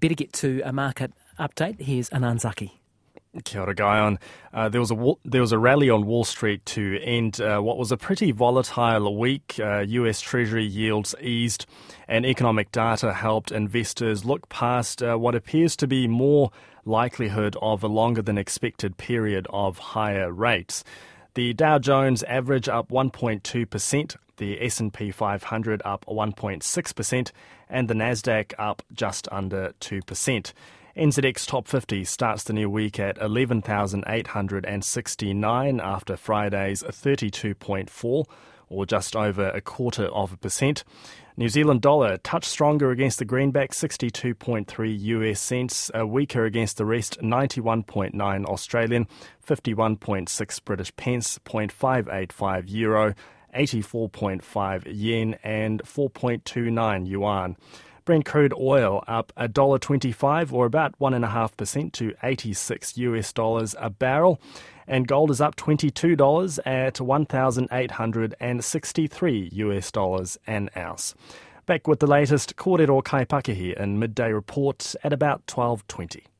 Better get to a market update. Here's Anan Zaki. Kia ora, Guyon. Uh, there was a there was a rally on Wall Street to end uh, what was a pretty volatile week. Uh, U.S. Treasury yields eased, and economic data helped investors look past uh, what appears to be more likelihood of a longer than expected period of higher rates. The Dow Jones average up 1.2 percent, the S&P 500 up 1.6 percent, and the Nasdaq up just under two percent. NZX Top 50 starts the new week at 11,869 after Friday's 32.4, or just over a quarter of a percent. New Zealand dollar touched stronger against the greenback, 62.3 US cents, weaker against the rest, 91.9 Australian, 51.6 British pence, 0.585 euro, 84.5 yen, and 4.29 yuan. Brent crude oil up $1.25 or about 1.5% to 86 US dollars a barrel. And gold is up $22 at 1,863 US dollars an ounce. Back with the latest Kōrero Kaipakihi in midday report at about 12.20.